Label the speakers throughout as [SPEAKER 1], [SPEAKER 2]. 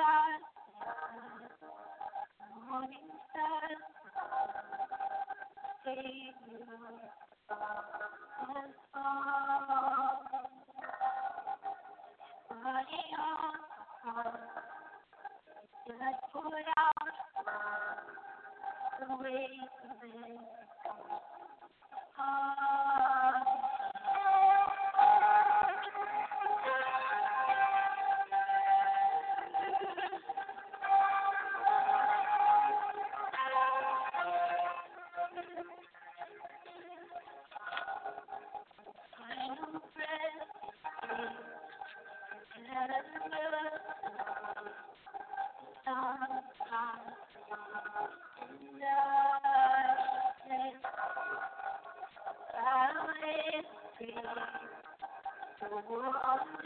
[SPEAKER 1] star, morning star, Savior has fallen. Running on, just put out the way. Power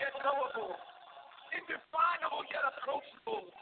[SPEAKER 1] yet knowable. Indefinable yet approachable.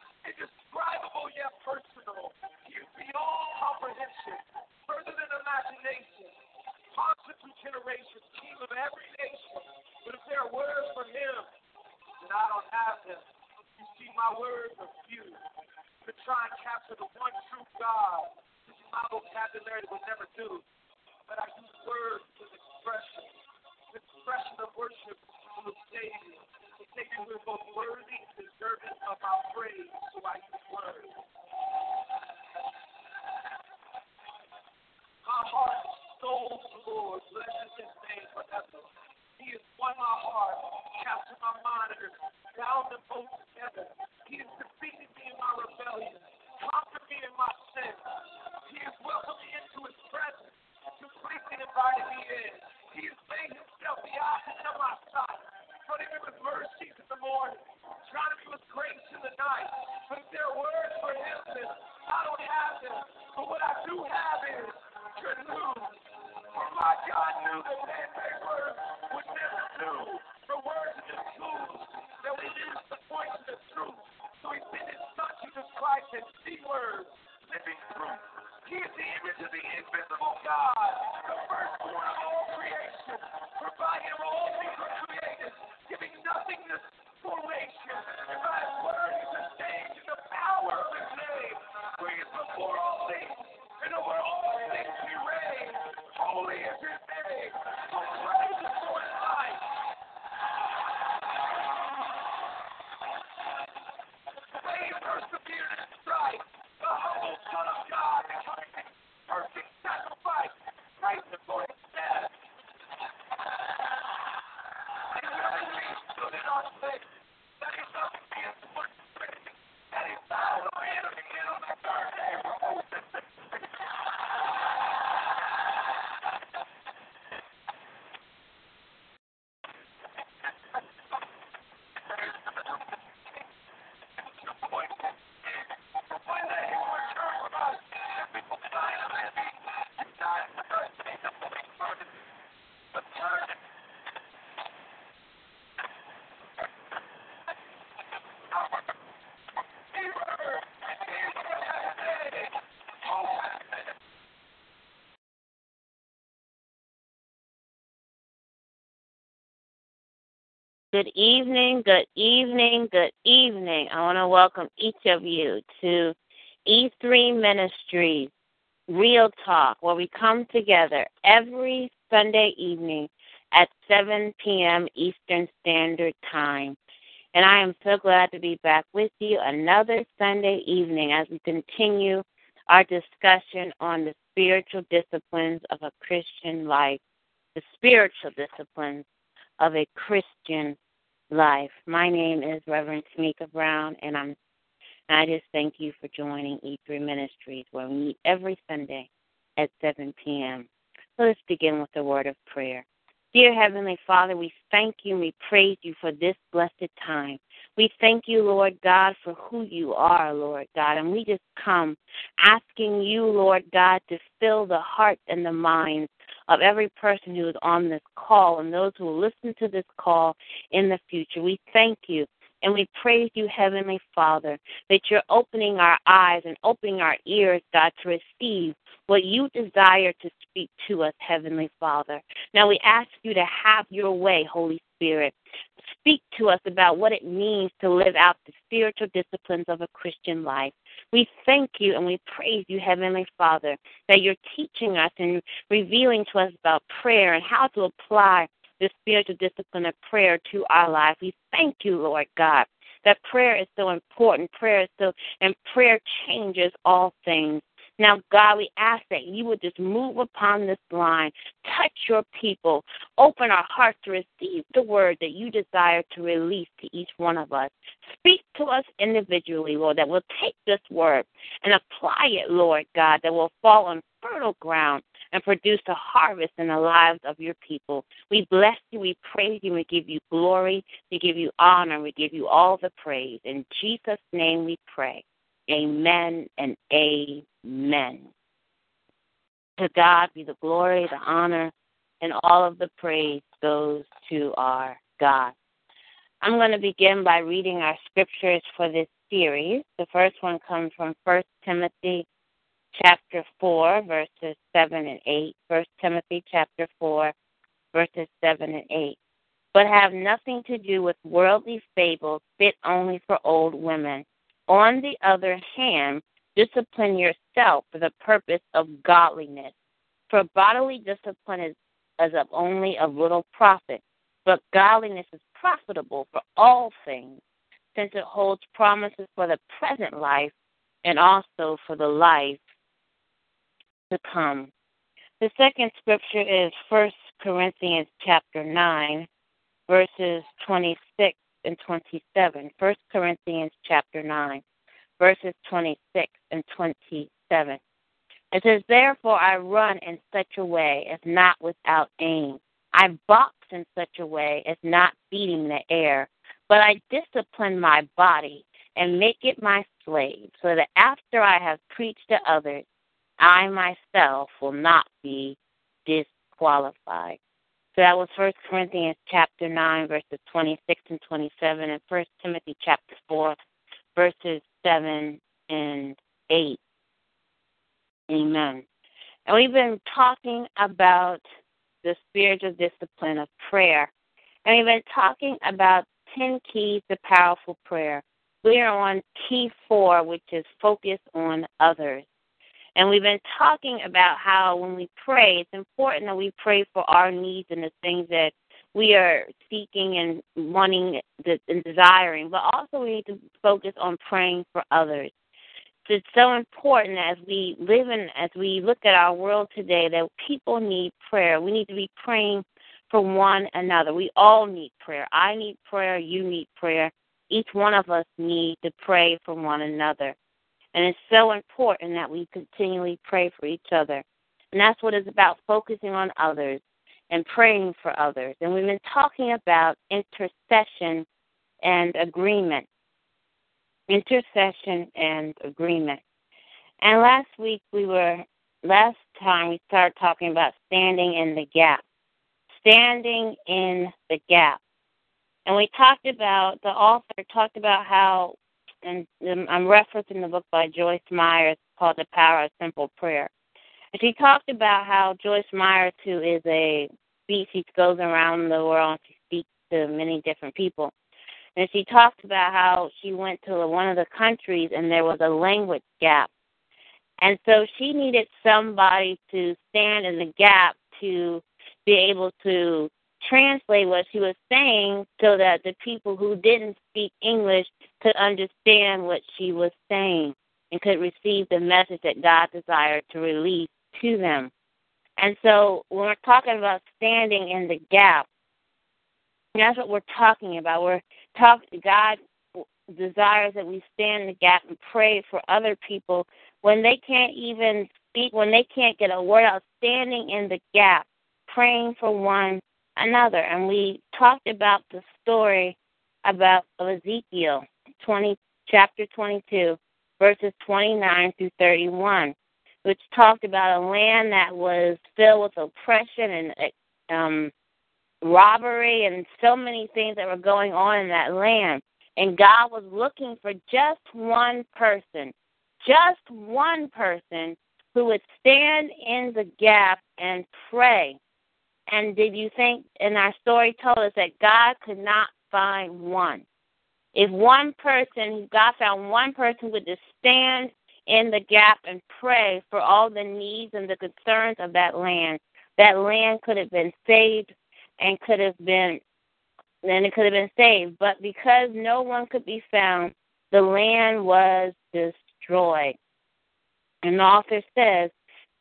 [SPEAKER 1] Good
[SPEAKER 2] evening, good evening, good evening. I want to welcome each of you to E3 Ministries Real Talk, where we come together every Sunday evening at 7 p.m. Eastern Standard Time. And I am so glad to be back with you another Sunday evening as we continue our discussion on the spiritual disciplines of a Christian life, the spiritual disciplines of a Christian life. My name is Reverend Tamika Brown, and I'm and I just thank you for joining E3 Ministries, where we meet every Sunday at 7 p.m. So let's begin with a word of prayer. Dear Heavenly Father, we thank you and we praise you for this blessed time. We thank you, Lord God, for who you are, Lord God. And we just come asking you, Lord God, to fill the hearts and the minds of every person who is on this call and those who will listen to this call in the future. We thank you and we praise you, Heavenly Father, that you're opening our eyes and opening our ears, God, to receive what you desire to speak to us, Heavenly Father. Now we ask you to have your way, Holy Spirit. Speak to us about what it means to live out the spiritual disciplines of a Christian life. We thank you and we praise you, Heavenly Father, that you're teaching us and revealing to us about prayer and how to apply the spiritual discipline of prayer to our life. We thank you, Lord God, that prayer is so important. Prayer is so, and prayer changes all things. Now, God, we ask that you would just move upon this line, touch your people, open our hearts to receive the word that you desire to release to each one of us. Speak to us individually, Lord, that we'll take this word and apply it, Lord God, that will fall on fertile ground and produce a harvest in the lives of your people. We bless you, we praise you, we give you glory, we give you honor, we give you all the praise. In Jesus' name we pray. Amen and amen. To God be the glory, the honor, and all of the praise goes to our God. I'm going to begin by reading our scriptures for this series. The first one comes from 1 Timothy chapter 4, verses 7 and 8. 1 Timothy chapter 4, verses 7 and 8. But have nothing to do with worldly fables fit only for old women. On the other hand, discipline yourself for the purpose of godliness. For bodily discipline is, is of only of little profit, but godliness is profitable for all things, since it holds promises for the present life and also for the life to come. The second scripture is 1 Corinthians chapter 9, verses 26 and 27. 1 Corinthians chapter 9, verses 26 and 27. It says, Therefore I run in such a way as not without aim. I box in such a way as not beating the air, but I discipline my body and make it my slave, so that after I have preached to others, I myself will not be disqualified. So that was First Corinthians chapter nine, verses twenty-six and twenty-seven, and First Timothy chapter four, verses seven and eight. Amen. And we've been talking about the spiritual discipline of prayer. And we've been talking about 10 keys to powerful prayer. We are on key four, which is focus on others. And we've been talking about how when we pray, it's important that we pray for our needs and the things that we are seeking and wanting and desiring, but also we need to focus on praying for others. So it's so important as we live in, as we look at our world today, that people need prayer. We need to be praying for one another. We all need prayer. I need prayer. You need prayer. Each one of us need to pray for one another. And it's so important that we continually pray for each other. And that's what it's about focusing on others and praying for others. And we've been talking about intercession and agreement. Intercession and agreement. And last week we were, last time we started talking about standing in the gap. Standing in the gap. And we talked about, the author talked about how, and um, I'm referencing the book by Joyce Myers called The Power of Simple Prayer. And she talked about how Joyce Myers, who is a speech. She goes around the world she speaks to many different people. And she talked about how she went to one of the countries and there was a language gap. And so she needed somebody to stand in the gap to be able to translate what she was saying so that the people who didn't speak English could understand what she was saying and could receive the message that God desired to release to them. And so when we're talking about standing in the gap, that's what we're talking about. We're talking God desires that we stand in the gap and pray for other people when they can't even speak, when they can't get a word out, standing in the gap, praying for one another. And we talked about the story about Ezekiel 20, chapter 22, verses 29 through 31 which talked about a land that was filled with oppression and um, robbery and so many things that were going on in that land. And God was looking for just one person, just one person who would stand in the gap and pray. And did you think, and our story told us that God could not find one. If one person, God found one person who would just stand in the gap and pray for all the needs and the concerns of that land. That land could have been saved and could have been then it could have been saved. But because no one could be found, the land was destroyed. And the author says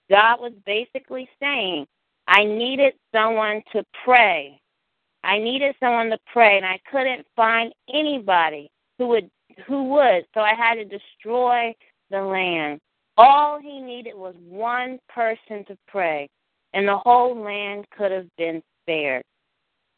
[SPEAKER 2] God was basically saying, I needed someone to pray. I needed someone to pray, and I couldn't find anybody who would who would. So I had to destroy the land. All he needed was one person to pray, and the whole land could have been spared.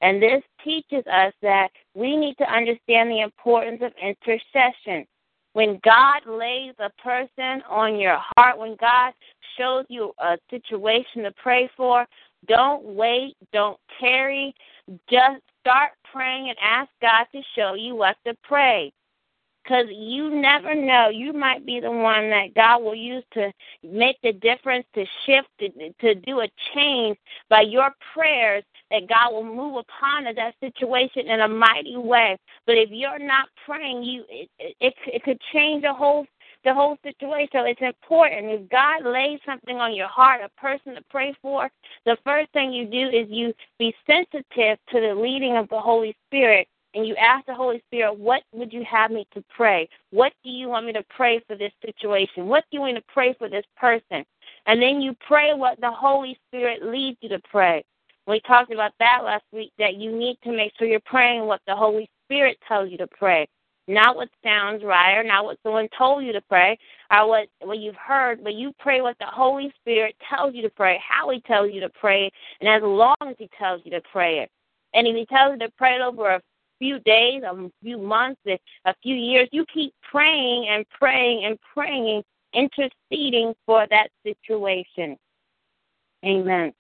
[SPEAKER 2] And this teaches us that we need to understand the importance of intercession. When God lays a person on your heart, when God shows you a situation to pray for, don't wait, don't tarry. Just start praying and ask God to show you what to pray because you never know. You might be the one that God will use to make the difference, to shift, to, to do a change by your prayers. That God will move upon that situation in a mighty way. But if you're not praying, you it, it, it could change the whole the whole situation. So it's important. If God lays something on your heart, a person to pray for, the first thing you do is you be sensitive to the leading of the Holy Spirit and you ask the Holy Spirit, what would you have me to pray? What do you want me to pray for this situation? What do you want me to pray for this person? And then you pray what the Holy Spirit leads you to pray. We talked about that last week that you need to make sure you're praying what the Holy Spirit tells you to pray not what sounds right or not what someone told you to pray or what what you've heard, but you pray what the Holy Spirit tells you to pray, how He tells you to pray, and as long as He tells you to pray it. And if He tells you to pray it over a few days, a few months, a few years, you keep praying and praying and praying, interceding for that situation. Amen.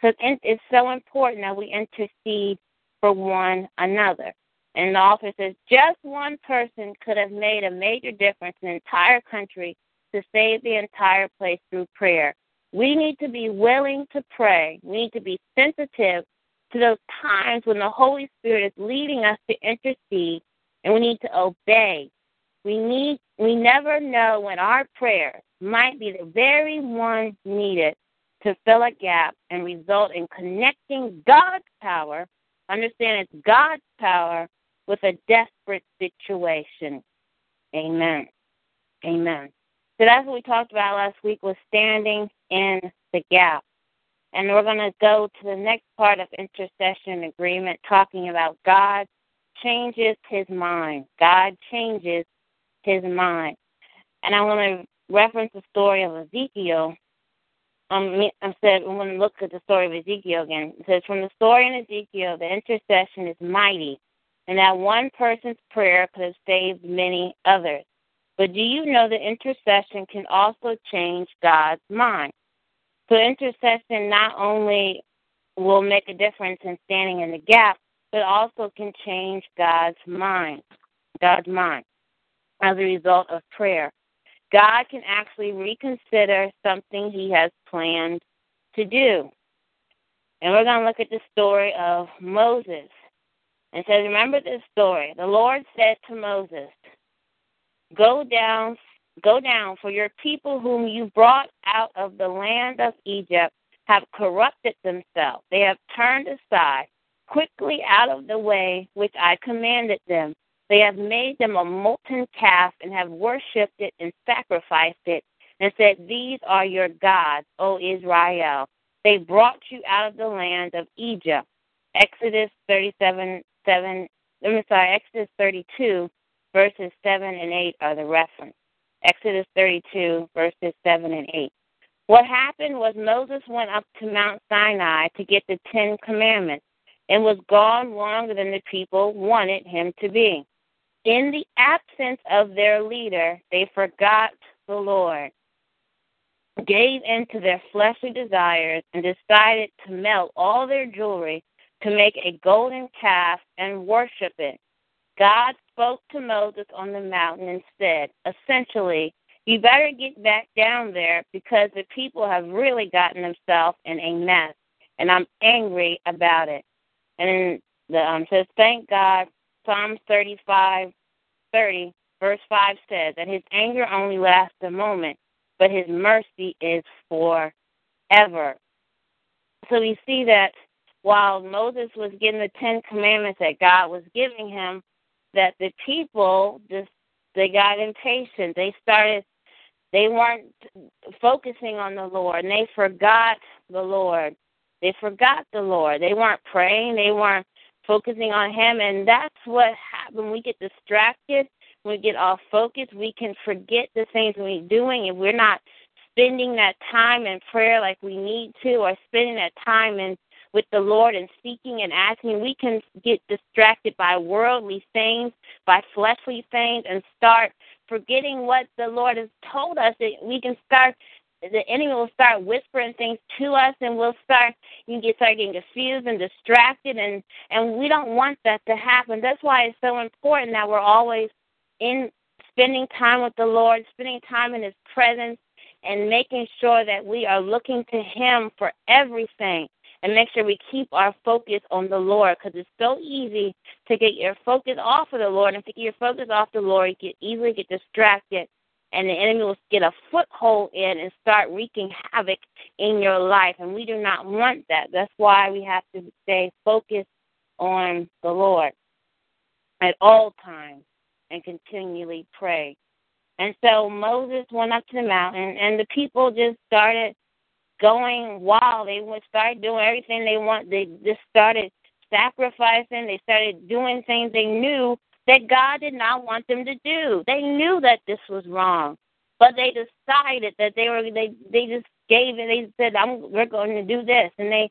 [SPEAKER 2] Because it's so important that we intercede for one another. And the author says just one person could have made a major difference in the entire country to save the entire place through prayer. We need to be willing to pray. We need to be sensitive to those times when the Holy Spirit is leading us to intercede, and we need to obey. We need we never know when our prayer might be the very one needed to fill a gap and result in connecting God's power. Understand it's God's power with a desperate situation. Amen. Amen. So that's what we talked about last week was standing in the gap. And we're going to go to the next part of intercession agreement, talking about God changes his mind. God changes his mind. And I want to reference the story of Ezekiel. Um, I said I'm going to look at the story of Ezekiel again. It says, From the story in Ezekiel, the intercession is mighty and that one person's prayer could have saved many others. But do you know that intercession can also change God's mind? So intercession not only will make a difference in standing in the gap, but also can change God's mind. God's mind as a result of prayer. God can actually reconsider something he has planned to do. And we're going to look at the story of Moses and says, Remember this story. The Lord said to Moses, Go down, go down, for your people whom you brought out of the land of Egypt have corrupted themselves. They have turned aside quickly out of the way which I commanded them. They have made them a molten calf and have worshipped it and sacrificed it and said, These are your gods, O Israel. They brought you out of the land of Egypt. Exodus 37 7, I'm sorry, Exodus 32, verses 7 and 8 are the reference. Exodus 32, verses 7 and 8. What happened was Moses went up to Mount Sinai to get the Ten Commandments and was gone longer than the people wanted him to be. In the absence of their leader, they forgot the Lord, gave in to their fleshly desires, and decided to melt all their jewelry to make a golden calf and worship it. God spoke to Moses on the mountain and said, essentially, you better get back down there because the people have really gotten themselves in a mess, and I'm angry about it. And the um, says, thank God, Psalm 35, 30, verse 5 says that his anger only lasts a moment, but his mercy is forever. So we see that while Moses was getting the Ten Commandments that God was giving him, that the people just they got impatient. They started they weren't focusing on the Lord and they forgot the Lord. They forgot the Lord. They weren't praying, they weren't focusing on him and that's what happens we get distracted, we get off focus, we can forget the things we're doing and we're not spending that time in prayer like we need to or spending that time in with the Lord and seeking and asking, we can get distracted by worldly things, by fleshly things, and start forgetting what the Lord has told us. We can start the enemy will start whispering things to us and we'll start you get start getting confused and distracted and and we don't want that to happen that's why it's so important that we're always in spending time with the lord spending time in his presence and making sure that we are looking to him for everything and make sure we keep our focus on the Lord because it's so easy to get your focus off of the Lord. And if you get your focus off the Lord, you can easily get distracted and the enemy will get a foothold in and start wreaking havoc in your life. And we do not want that. That's why we have to stay focused on the Lord at all times and continually pray. And so Moses went up to the mountain, and the people just started going wild. They would start doing everything they want. They just started sacrificing. They started doing things they knew that God did not want them to do. They knew that this was wrong, but they decided that they were they they just gave it. They said, "I'm we're going to do this," and they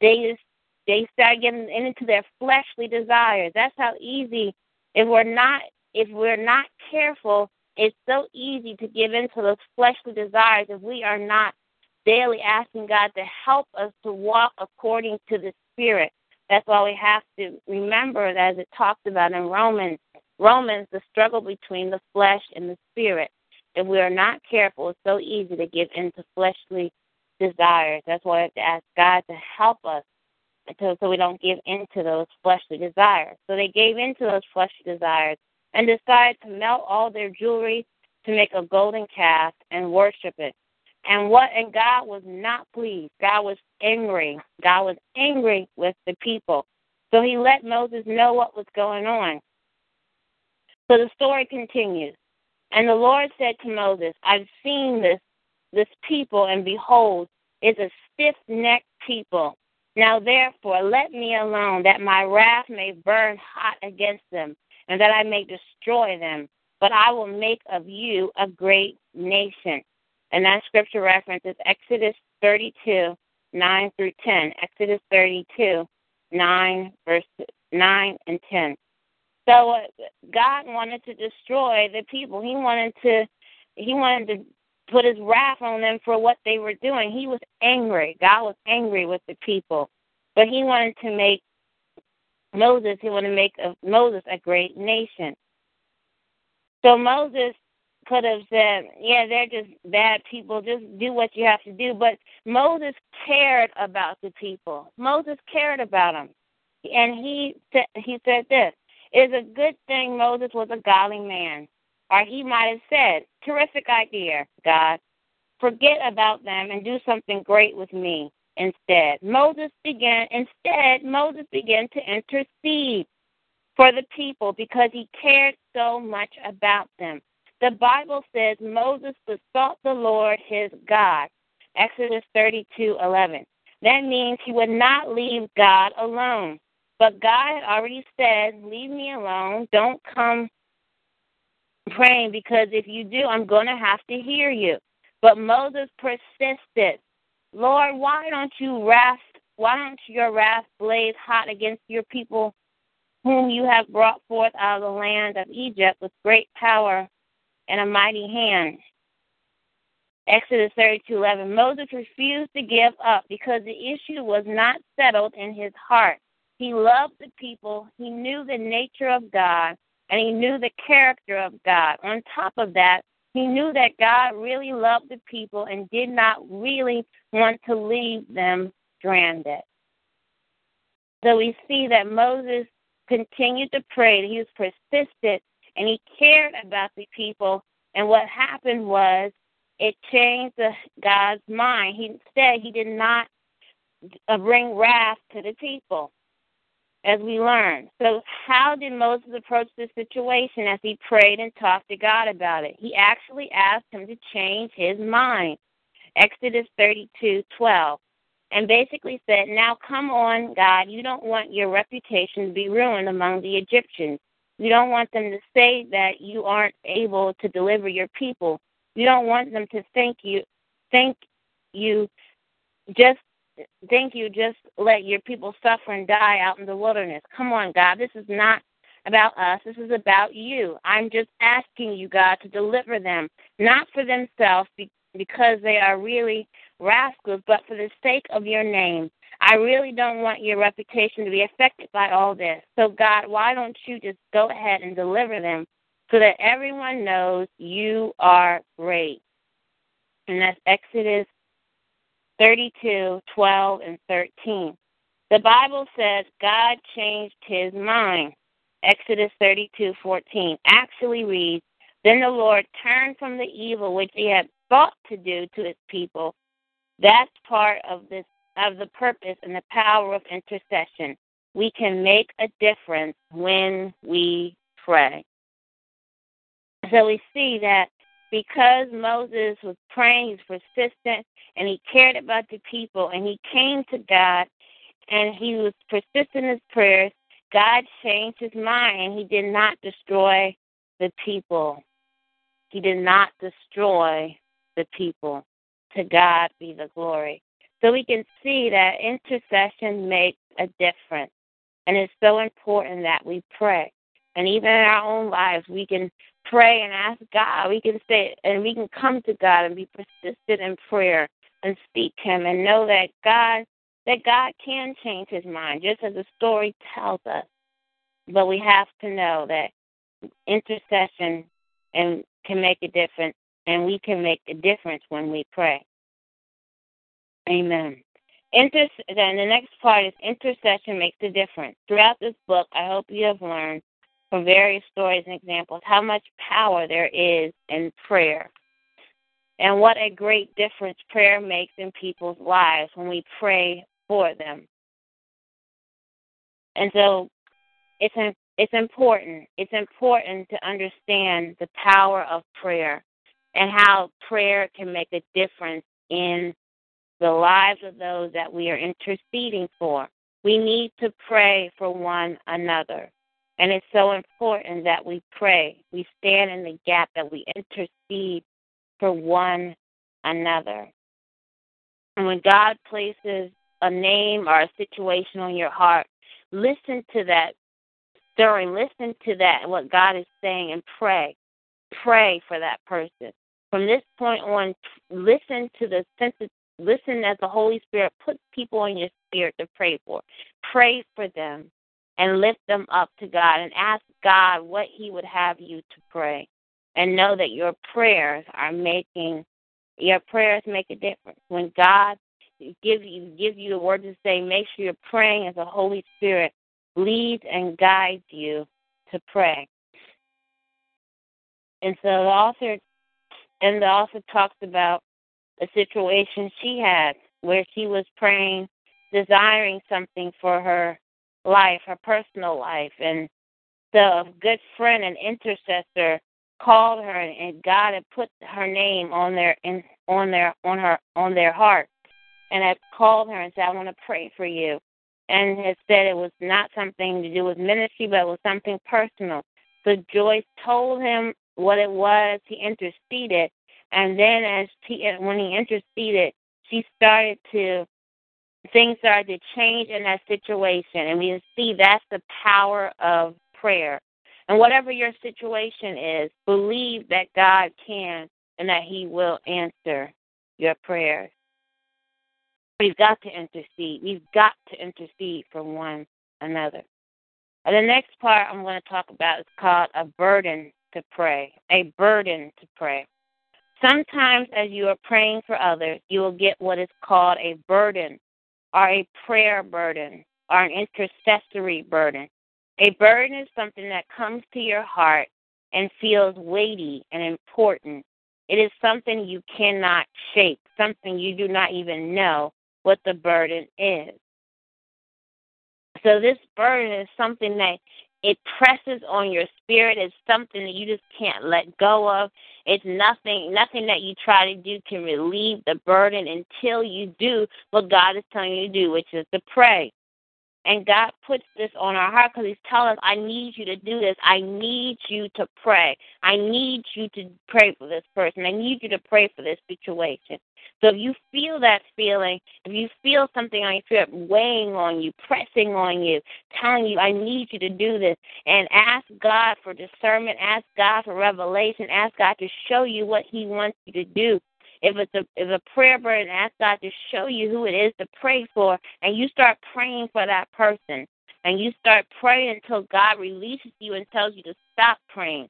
[SPEAKER 2] they just they started getting into their fleshly desires. That's how easy if we're not if we're not careful, it's so easy to give into those fleshly desires if we are not daily asking God to help us to walk according to the Spirit. That's why we have to remember, as it talks about in Romans, Romans, the struggle between the flesh and the spirit. If we are not careful, it's so easy to give into fleshly desires. That's why we have to ask God to help us so, we don't give into those fleshly desires. So they gave into those fleshly desires and decided to melt all their jewelry to make a golden calf and worship it. And what and God was not pleased. God was angry. God was angry with the people. So he let Moses know what was going on. So the story continues. And the Lord said to Moses, I've seen this this people, and behold, it's a stiff necked people. Now therefore let me alone, that my wrath may burn hot against them, and that I may destroy them. But I will make of you a great nation. And that scripture reference is Exodus 32, 9 through 10. Exodus 32, 9, verse 9 and 10. So uh, God wanted to destroy the people. He wanted to, he wanted to put his wrath on them for what they were doing. He was angry. God was angry with the people, but he wanted to make Moses. He wanted to make Moses a great nation. So Moses could have said, yeah, they're just bad people. Just do what you have to do. But Moses cared about the people. Moses cared about them. And he said, he said this, it is a good thing Moses was a godly man. Or he might have said, terrific idea, God. Forget about them and do something great with me instead. Moses began, instead, Moses began to intercede for the people because he cared so much about them. The Bible says Moses besought the Lord his God. Exodus 32:11. That means he would not leave God alone. But God had already said, "Leave me alone. Don't come praying because if you do, I'm going to have to hear you." But Moses persisted. Lord, why don't you wrath? Why don't your wrath blaze hot against your people, whom you have brought forth out of the land of Egypt with great power and a mighty hand. Exodus 32:11. Moses refused to give up because the issue was not settled in his heart. He loved the people, he knew the nature of God, and he knew the character of God. On top of that, he knew that God really loved the people and did not really want to leave them stranded. So we see that Moses continued to pray. He was persistent and he cared about the people. And what happened was it changed the, God's mind. He said he did not uh, bring wrath to the people, as we learned. So, how did Moses approach this situation as he prayed and talked to God about it? He actually asked him to change his mind. Exodus 32 12 and basically said, Now come on, God, you don't want your reputation to be ruined among the Egyptians. You don't want them to say that you aren't able to deliver your people. You don't want them to think you think you just think you just let your people suffer and die out in the wilderness. Come on, God, this is not about us. This is about you. I'm just asking you, God, to deliver them, not for themselves because they are really rascals, but for the sake of your name. I really don't want your reputation to be affected by all this. So, God, why don't you just go ahead and deliver them so that everyone knows you are great? And that's Exodus 32, 12, and 13. The Bible says God changed his mind. Exodus 32, 14 actually reads, Then the Lord turned from the evil which he had thought to do to his people. That's part of this of the purpose and the power of intercession. We can make a difference when we pray. So we see that because Moses was praying, he's persistent, and he cared about the people, and he came to God, and he was persistent in his prayers, God changed his mind. He did not destroy the people. He did not destroy the people. To God be the glory. So we can see that intercession makes a difference. And it's so important that we pray. And even in our own lives, we can pray and ask God. We can say, and we can come to God and be persistent in prayer and speak Him and know that God, that God can change His mind, just as the story tells us. But we have to know that intercession and can make a difference, and we can make a difference when we pray. Amen. Inter- then the next part is intercession makes a difference. Throughout this book, I hope you have learned from various stories and examples how much power there is in prayer and what a great difference prayer makes in people's lives when we pray for them. And so it's it's important. It's important to understand the power of prayer and how prayer can make a difference in the lives of those that we are interceding for. We need to pray for one another. And it's so important that we pray. We stand in the gap, that we intercede for one another. And when God places a name or a situation on your heart, listen to that stirring. Listen to that, what God is saying, and pray. Pray for that person. From this point on, listen to the sense listen as the Holy Spirit puts people in your spirit to pray for. Pray for them and lift them up to God and ask God what He would have you to pray. And know that your prayers are making your prayers make a difference. When God gives you gives you the word to say, make sure you're praying as the Holy Spirit leads and guides you to pray. And so the author and the author talks about a situation she had where she was praying, desiring something for her life, her personal life, and the good friend and intercessor called her, and God had put her name on their in, on their on her on their heart, and had called her and said, "I want to pray for you," and had said it was not something to do with ministry, but it was something personal. So Joyce told him what it was. He interceded, and then as he uh, when he interceded, she started to things started to change in that situation. And we see that's the power of prayer. And whatever your situation is, believe that God can and that He will answer your prayers. We've got to intercede. We've got to intercede for one another. And the next part I'm going to talk about is called a burden to pray. A burden to pray. Sometimes, as you are praying for others, you will get what is called a burden or a prayer burden or an intercessory burden. A burden is something that comes to your heart and feels weighty and important. It is something you cannot shake, something you do not even know what the burden is. So, this burden is something that it presses on your spirit. It's something that you just can't let go of. It's nothing nothing that you try to do can relieve the burden until you do what God is telling you to do, which is to pray. And God puts this on our heart because He's telling us, I need you to do this. I need you to pray. I need you to pray for this person. I need you to pray for this situation. So if you feel that feeling, if you feel something on your spirit weighing on you, pressing on you, telling you, I need you to do this, and ask God for discernment, ask God for revelation, ask God to show you what He wants you to do. If it's a if a prayer burden, ask God to show you who it is to pray for, and you start praying for that person, and you start praying until God releases you and tells you to stop praying.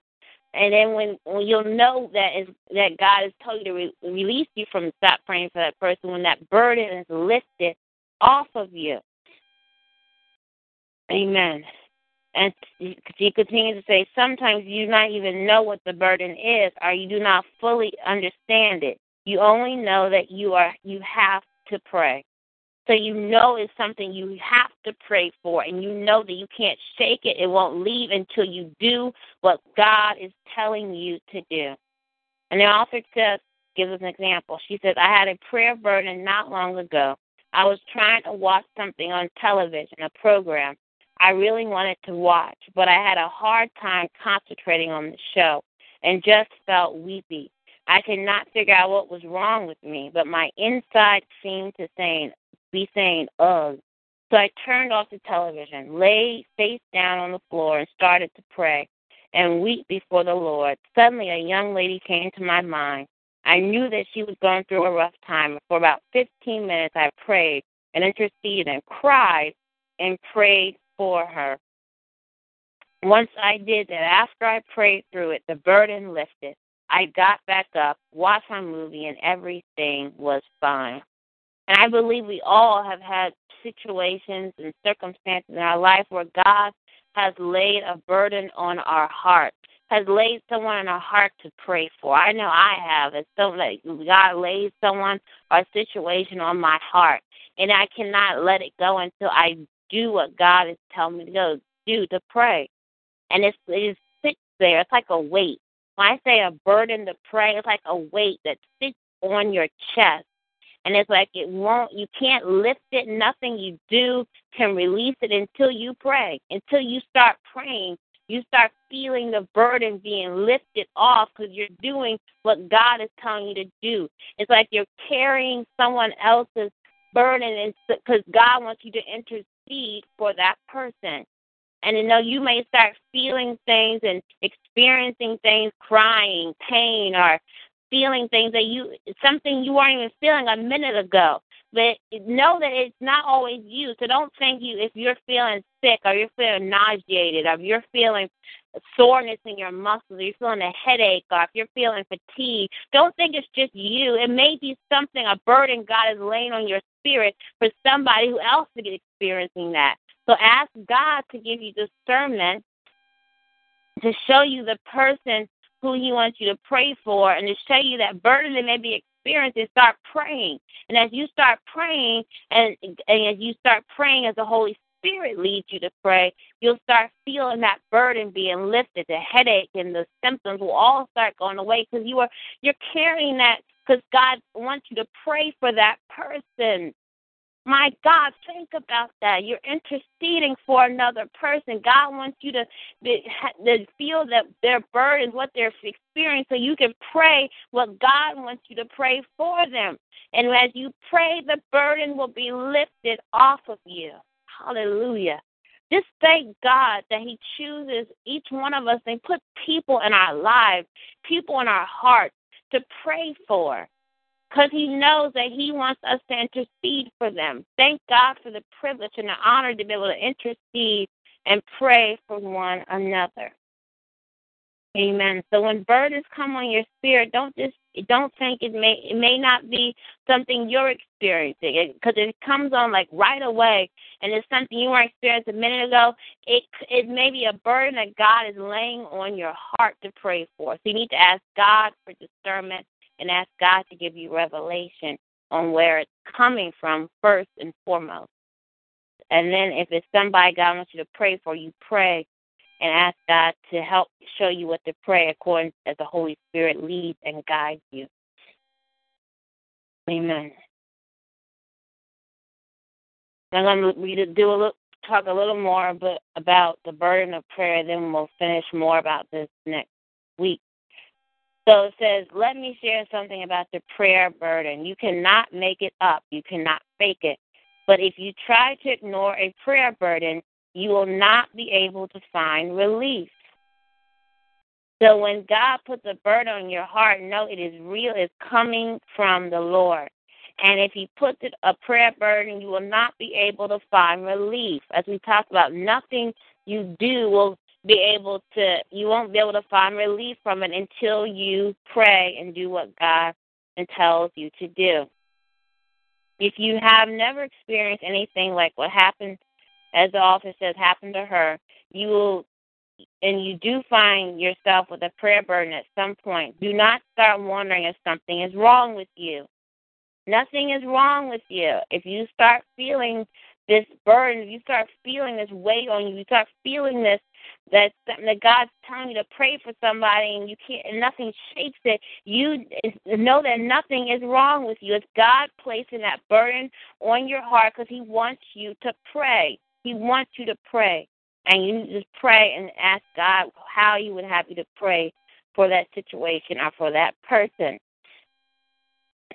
[SPEAKER 2] And then when, when you'll know that is that God has told you to re- release you from stop praying for that person when that burden is lifted off of you. Amen. And she continues to say, sometimes you do not even know what the burden is, or you do not fully understand it. You only know that you are you have to pray. So you know it's something you have to pray for, and you know that you can't shake it. It won't leave until you do what God is telling you to do. And the author says, gives us an example. She says, I had a prayer burden not long ago. I was trying to watch something on television, a program I really wanted to watch, but I had a hard time concentrating on the show and just felt weepy. I could not figure out what was wrong with me, but my inside seemed to saying, be saying, ugh. So I turned off the television, lay face down on the floor, and started to pray and weep before the Lord. Suddenly, a young lady came to my mind. I knew that she was going through a rough time. For about 15 minutes, I prayed and interceded and cried and prayed for her. Once I did that, after I prayed through it, the burden lifted. I got back up, watched my movie, and everything was fine. And I believe we all have had situations and circumstances in our life where God has laid a burden on our heart, has laid someone in our heart to pray for. I know I have. It's so like God lays someone or a situation on my heart, and I cannot let it go until I do what God is telling me to go do to pray. And it's it sits there. It's like a weight. When I say a burden to pray, it's like a weight that sits on your chest. And it's like it won't you can't lift it. Nothing you do can release it until you pray. Until you start praying, you start feeling the burden being lifted off because you're doing what God is telling you to do. It's like you're carrying someone else's burden because God wants you to intercede for that person. And you know, you may start feeling things and experiencing things, crying, pain, or feeling things that you something you weren't even feeling a minute ago. But know that it's not always you. So don't think you if you're feeling sick or you're feeling nauseated or you're feeling soreness in your muscles or you're feeling a headache or if you're feeling fatigue, don't think it's just you. It may be something, a burden God is laying on your spirit for somebody who else is experiencing that. So ask God to give you discernment to show you the person who He wants you to pray for and to show you that burden that may be experiencing, start praying. And as you start praying and, and as you start praying as the Holy Spirit leads you to pray, you'll start feeling that burden being lifted. The headache and the symptoms will all start going away because you are you're carrying that because God wants you to pray for that person. My God, think about that. You're interceding for another person. God wants you to, to feel that their burden, what they're experiencing, so you can pray what God wants you to pray for them. And as you pray, the burden will be lifted off of you. Hallelujah. Just thank God that He chooses each one of us and put people in our lives, people in our hearts to pray for because he knows that he wants us to intercede for them. Thank God for the privilege and the honor to be able to intercede and pray for one another. Amen. So when burdens come on your spirit, don't just don't think it may it may not be something you're experiencing because it, it comes on like right away and it's something you weren't experiencing a minute ago. It it may be a burden that God is laying on your heart to pray for. So you need to ask God for discernment and ask God to give you revelation on where it's coming from first and foremost. And then if it's somebody God wants you to pray for, you pray and ask God to help show you what to pray according as the Holy Spirit leads and guides you. Amen. I'm going to do a little, talk a little more about, about the burden of prayer, then we'll finish more about this next week. So it says, let me share something about the prayer burden. You cannot make it up, you cannot fake it. But if you try to ignore a prayer burden, you will not be able to find relief. So when God puts a burden on your heart, know it is real, it's coming from the Lord. And if He puts it a prayer burden, you will not be able to find relief. As we talked about, nothing you do will be able to you won't be able to find relief from it until you pray and do what God tells you to do. If you have never experienced anything like what happened as the author says happened to her, you will and you do find yourself with a prayer burden at some point, do not start wondering if something is wrong with you. Nothing is wrong with you. If you start feeling this burden, you start feeling this weight on you, you start feeling this that something that God's telling you to pray for somebody and you can't and nothing shakes it, you know that nothing is wrong with you. It's God placing that burden on your heart because He wants you to pray. He wants you to pray. And you just pray and ask God how you would have you to pray for that situation or for that person.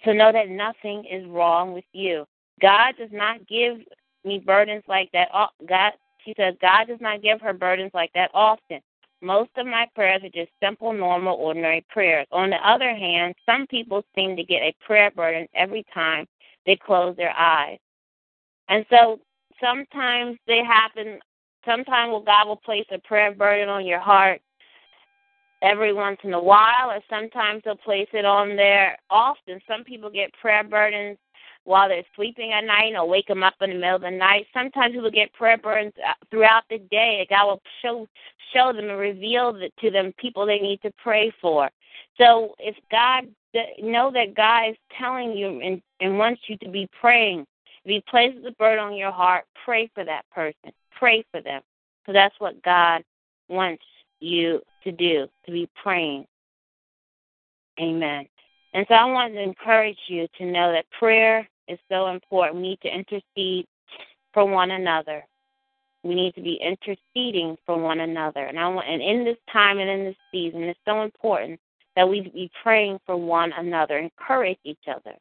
[SPEAKER 2] So know that nothing is wrong with you. God does not give me burdens like that. God, she says, God does not give her burdens like that often. Most of my prayers are just simple, normal, ordinary prayers. On the other hand, some people seem to get a prayer burden every time they close their eyes. And so sometimes they happen, sometimes God will place a prayer burden on your heart every once in a while, or sometimes He'll place it on there often. Some people get prayer burdens while they're sleeping at night or wake them up in the middle of the night. Sometimes people get prayer burdens uh, throughout the day. God will show show them and reveal to them people they need to pray for. So if God know that God is telling you and, and wants you to be praying, if He places a burden on your heart, pray for that person. Pray for them, because that's what God wants you to do, to be praying. Amen. And so I want to encourage you to know that prayer is so important. We need to intercede for one another. We need to be interceding for one another. And I want and in this time and in this season it's so important that we be praying for one another, encourage each other.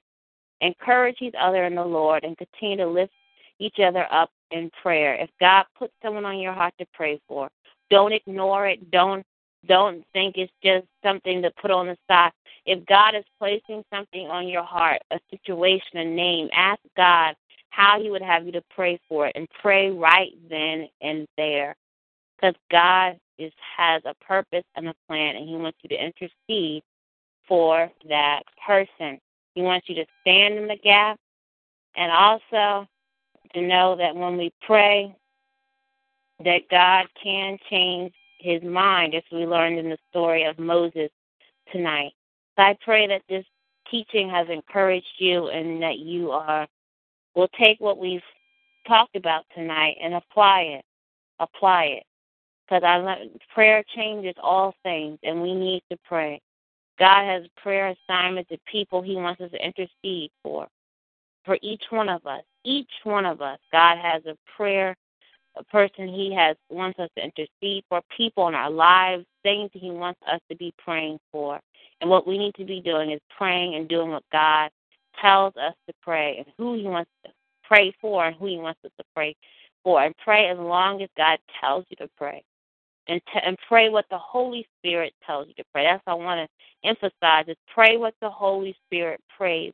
[SPEAKER 2] Encourage each other in the Lord and continue to lift each other up in prayer. If God puts someone on your heart to pray for, don't ignore it. Don't don't think it's just something to put on the side. If God is placing something on your heart, a situation, a name, ask God how He would have you to pray for it and pray right then and there. Because God is has a purpose and a plan and He wants you to intercede for that person. He wants you to stand in the gap and also to know that when we pray, that God can change his mind, as we learned in the story of Moses tonight. So I pray that this teaching has encouraged you and that you are will take what we've talked about tonight and apply it. Apply it. Because I prayer changes all things and we need to pray. God has prayer assignments to people he wants us to intercede for. For each one of us. Each one of us. God has a prayer a person he has wants us to intercede for, people in our lives, things he wants us to be praying for. And what we need to be doing is praying and doing what God tells us to pray and who he wants to pray for and who he wants us to pray for. And pray as long as God tells you to pray. And, and pray what the Holy Spirit tells you to pray. That's what I want to emphasize is pray what the Holy Spirit prays.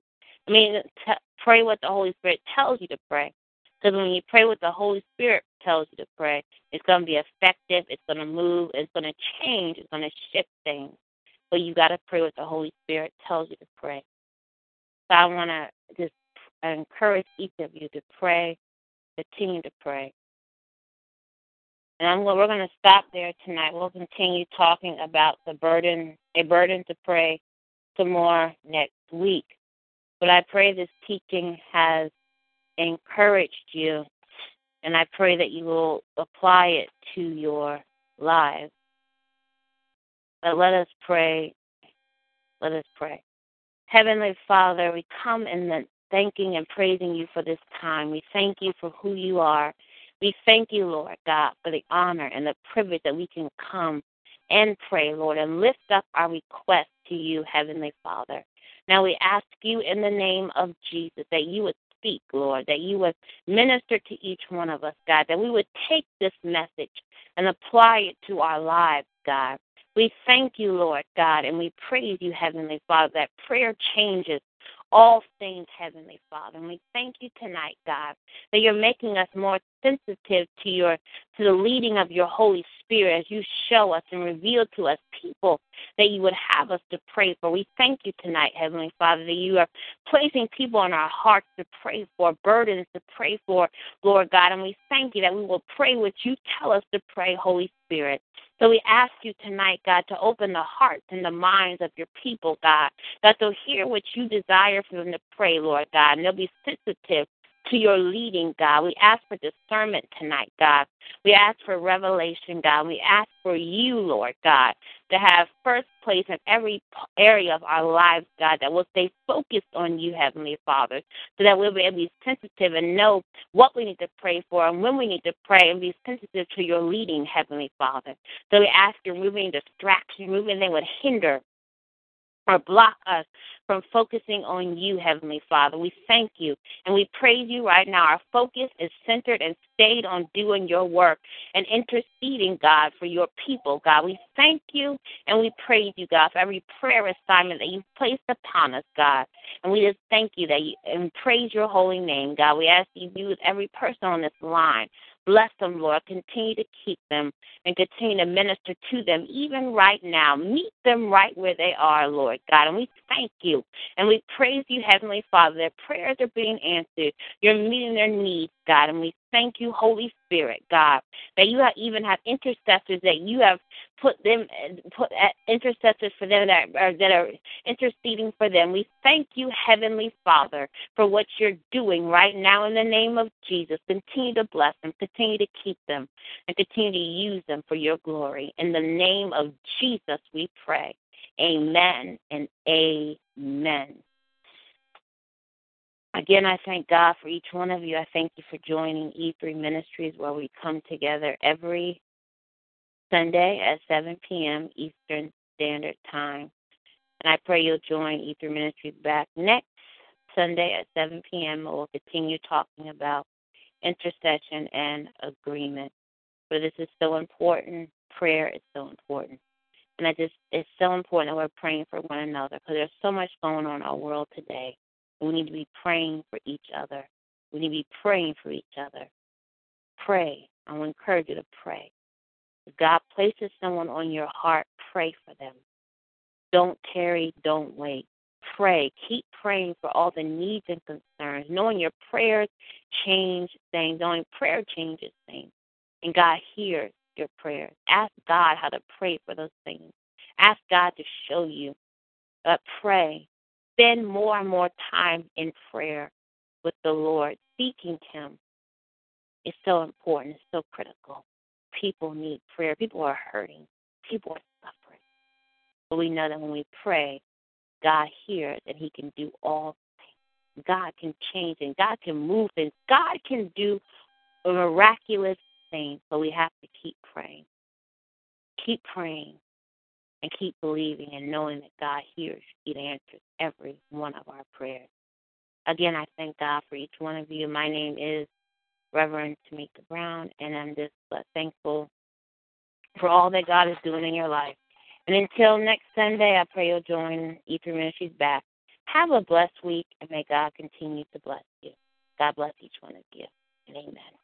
[SPEAKER 2] I mean, t- pray what the Holy Spirit tells you to pray. Because when you pray what the Holy Spirit tells you to pray, it's going to be effective, it's going to move, it's going to change, it's going to shift things. But you got to pray what the Holy Spirit tells you to pray. So I want to just encourage each of you to pray, continue to pray. And I'm, we're going to stop there tonight. We'll continue talking about the burden, a burden to pray, some more next week. But I pray this teaching has encouraged you, and I pray that you will apply it to your lives. But let us pray. Let us pray. Heavenly Father, we come in the thanking and praising you for this time. We thank you for who you are. We thank you, Lord God, for the honor and the privilege that we can come and pray, Lord, and lift up our request to you, Heavenly Father. Now we ask you in the name of Jesus that you would speak, Lord, that you would minister to each one of us, God, that we would take this message and apply it to our lives, God. We thank you, Lord God, and we praise you, Heavenly Father, that prayer changes all things, Heavenly Father. And we thank you tonight, God, that you're making us more sensitive to your to the leading of your Holy Spirit as you show us and reveal to us people that you would have us to pray for. We thank you tonight, Heavenly Father, that you are placing people on our hearts to pray for, burdens to pray for, Lord God. And we thank you that we will pray what you tell us to pray, Holy Spirit. So we ask you tonight, God, to open the hearts and the minds of your people, God, that they'll hear what you desire for them to pray, Lord God, and they'll be sensitive to your leading, God. We ask for discernment tonight, God. We ask for revelation, God. We ask for you, Lord God, to have first place in every area of our lives, God, that we'll stay focused on you, Heavenly Father, so that we'll be able to be sensitive and know what we need to pray for and when we need to pray and be sensitive to your leading, Heavenly Father. So we ask you removing distraction, removing anything that would hinder or block us from focusing on you, Heavenly Father. We thank you and we praise you right now. Our focus is centered and stayed on doing your work and interceding, God, for your people, God. We thank you and we praise you, God, for every prayer assignment that you've placed upon us, God. And we just thank you that you and praise your holy name, God. We ask you to use every person on this line Bless them, Lord. Continue to keep them and continue to minister to them even right now. Meet them right where they are, Lord God. And we thank you and we praise you, Heavenly Father. Their prayers are being answered. You're meeting their needs, God. And we thank you, Holy Spirit, God, that you have even have intercessors that you have put them put intercessors for them that are that are interceding for them. We thank you, Heavenly Father, for what you're doing right now in the name of Jesus. Continue to bless them, continue to keep them, and continue to use them for your glory. In the name of Jesus, we pray. Amen and amen. Again, I thank God for each one of you. I thank you for joining E3 Ministries, where we come together every Sunday at 7 p.m. Eastern Standard Time. And I pray you'll join E3 Ministries back next Sunday at 7 p.m. We'll continue talking about intercession and agreement. For this is so important. Prayer is so important. And I just, it's so important that we're praying for one another because there's so much going on in our world today. We need to be praying for each other. We need to be praying for each other. Pray. I will encourage you to pray. If God places someone on your heart, pray for them. Don't tarry, don't wait. Pray. Keep praying for all the needs and concerns, knowing your prayers change things, knowing prayer changes things. And God hears your prayers. Ask God how to pray for those things. Ask God to show you. But pray spend more and more time in prayer with the Lord, seeking Him. It's so important. It's so critical. People need prayer. People are hurting. People are suffering. But we know that when we pray, God hears and He can do all things. God can change and God can move things. God can do miraculous things. But we have to keep praying. Keep praying and keep believing and knowing that God hears, He answers every one of our prayers. Again, I thank God for each one of you. My name is Reverend Tamika Brown, and I'm just uh, thankful for all that God is doing in your life. And until next Sunday, I pray you'll join E3 Ministries back. Have a blessed week, and may God continue to bless you. God bless each one of you, and amen.